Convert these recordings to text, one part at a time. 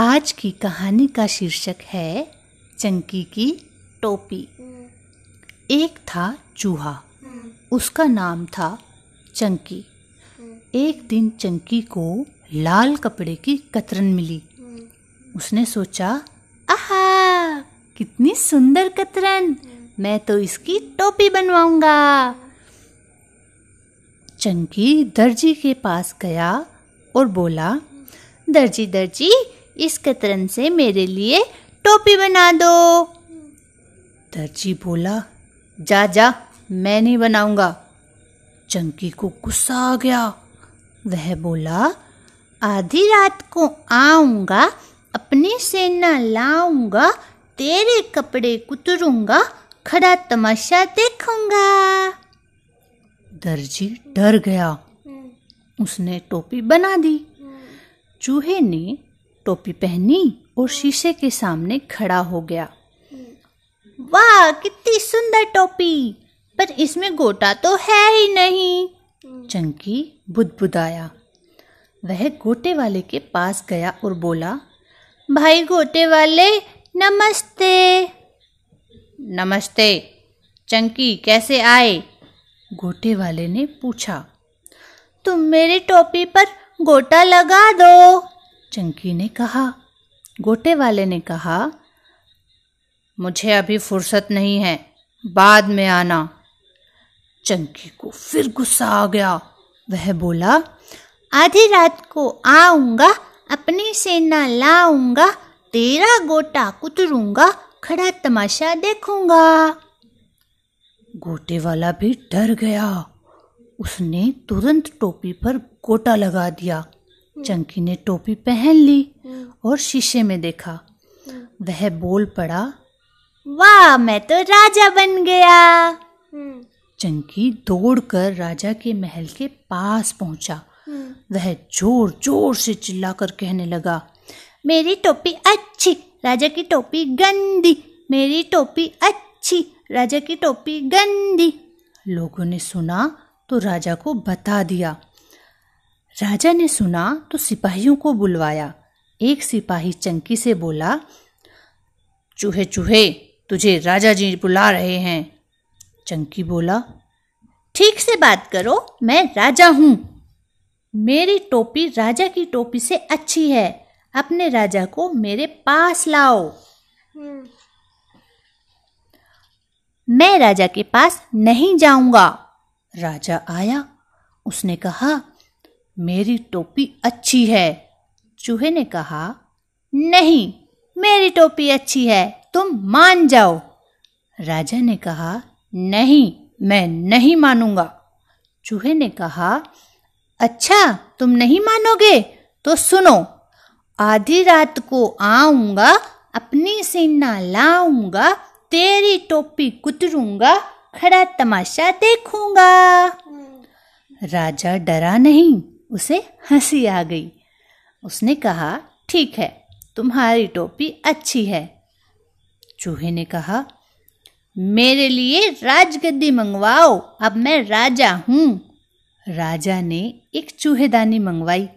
आज की कहानी का शीर्षक है चंकी की टोपी। एक था चूहा। उसका नाम था चंकी। एक दिन चंकी को लाल कपड़े की कतरन मिली। उसने सोचा, आहा, कितनी सुंदर कतरन! मैं तो इसकी टोपी बनवाऊँगा। चंकी दर्जी के पास गया और बोला, दर्जी दर्जी इस कतरन से मेरे लिए टोपी बना दो। दर्जी बोला जा जा मैं नहीं बनाऊँगा। चंकी को गुस्सा आ गया। वह बोला आधी रात को आऊँगा अपनी सेना लाऊँगा तेरे कपड़े कुतरूँगा खड़ा तमाशा देखूँगा। दर्जी डर गया। उसने टोपी बना दी। चूहे ने टोपी पहनी और शीशे के सामने खड़ा हो गया। वाह कितनी सुंदर टोपी। पर इसमें गोटा तो है ही नहीं। चंकी बुदबुदाया। वह गोटे वाले के पास गया और बोला भाई गोटे वाले नमस्ते। नमस्ते चंकी कैसे आए? गोटे वाले ने पूछा तुम मेरी टोपी पर गोटा लगा दो। चंकी ने कहा। गोटे वाले ने कहा, मुझे अभी फुर्सत नहीं है, बाद में आना। चंकी को फिर गुस्सा आ गया। वह बोला, आधी रात को आऊँगा, अपनी सेना लाऊँगा, तेरा गोटा कुतरूँगा, खड़ा तमाशा देखूँगा। गोटे वाला भी डर गया। उसने तुरंत टोपी पर गोटा लगा दिया। चंकी ने टोपी पहन ली और शीशे में देखा। वह बोल पड़ा, वाह, मैं तो राजा बन गया। चंकी दौड़कर राजा के महल के पास पहुँचा। वह ज़ोर ज़ोर से चिल्लाकर कहने लगा, मेरी टोपी अच्छी, राजा की टोपी गंदी, मेरी टोपी अच्छी, राजा की टोपी गंदी। लोगों ने सुना तो राजा को बता दिया। राजा ने सुना तो सिपाहियों को बुलवाया। एक सिपाही चंकी से बोला, चूहे चूहे, तुझे राजा जी बुला रहे हैं। चंकी बोला, ठीक से बात करो, मैं राजा हूँ। मेरी टोपी राजा की टोपी से अच्छी है। अपने राजा को मेरे पास लाओ। मैं राजा के पास नहीं जाऊँगा। राजा आया, उसने कहा मेरी टोपी अच्छी है। चूहे ने कहा, नहीं, मेरी टोपी अच्छी है, तुम मान जाओ। राजा ने कहा, नहीं, मैं नहीं मानूँगा। चूहे ने कहा अच्छा तुम नहीं मानोगे तो सुनो, आधी रात को आऊँगा, अपनी सेना लाऊँगा, तेरी टोपी कुतरूँगा, खड़ा तमाशा देखूँगा। राजा डरा नहीं। उसे हँसी आ गई। उसने कहा, ठीक है, तुम्हारी टोपी अच्छी है। चूहे ने कहा, मेरे लिए राजगद्दी मंगवाओ, अब मैं राजा हूँ। राजा ने एक चूहेदानी मंगवाई।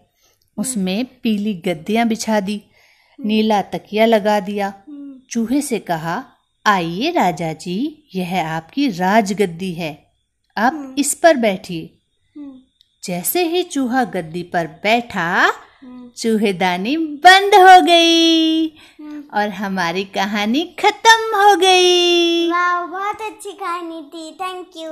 उसमें पीली गद्दियाँ बिछा दी, नीला तकिया लगा दिया। चूहे से कहा, आइए राजा जी, यह आपकी राजगद्दी है। आप इस पर बैठिए। जैसे ही चूहा गद्दी पर बैठा चूहेदानी बंद हो गई और हमारी कहानी खत्म हो गई। वाह बहुत अच्छी कहानी थी। Thank you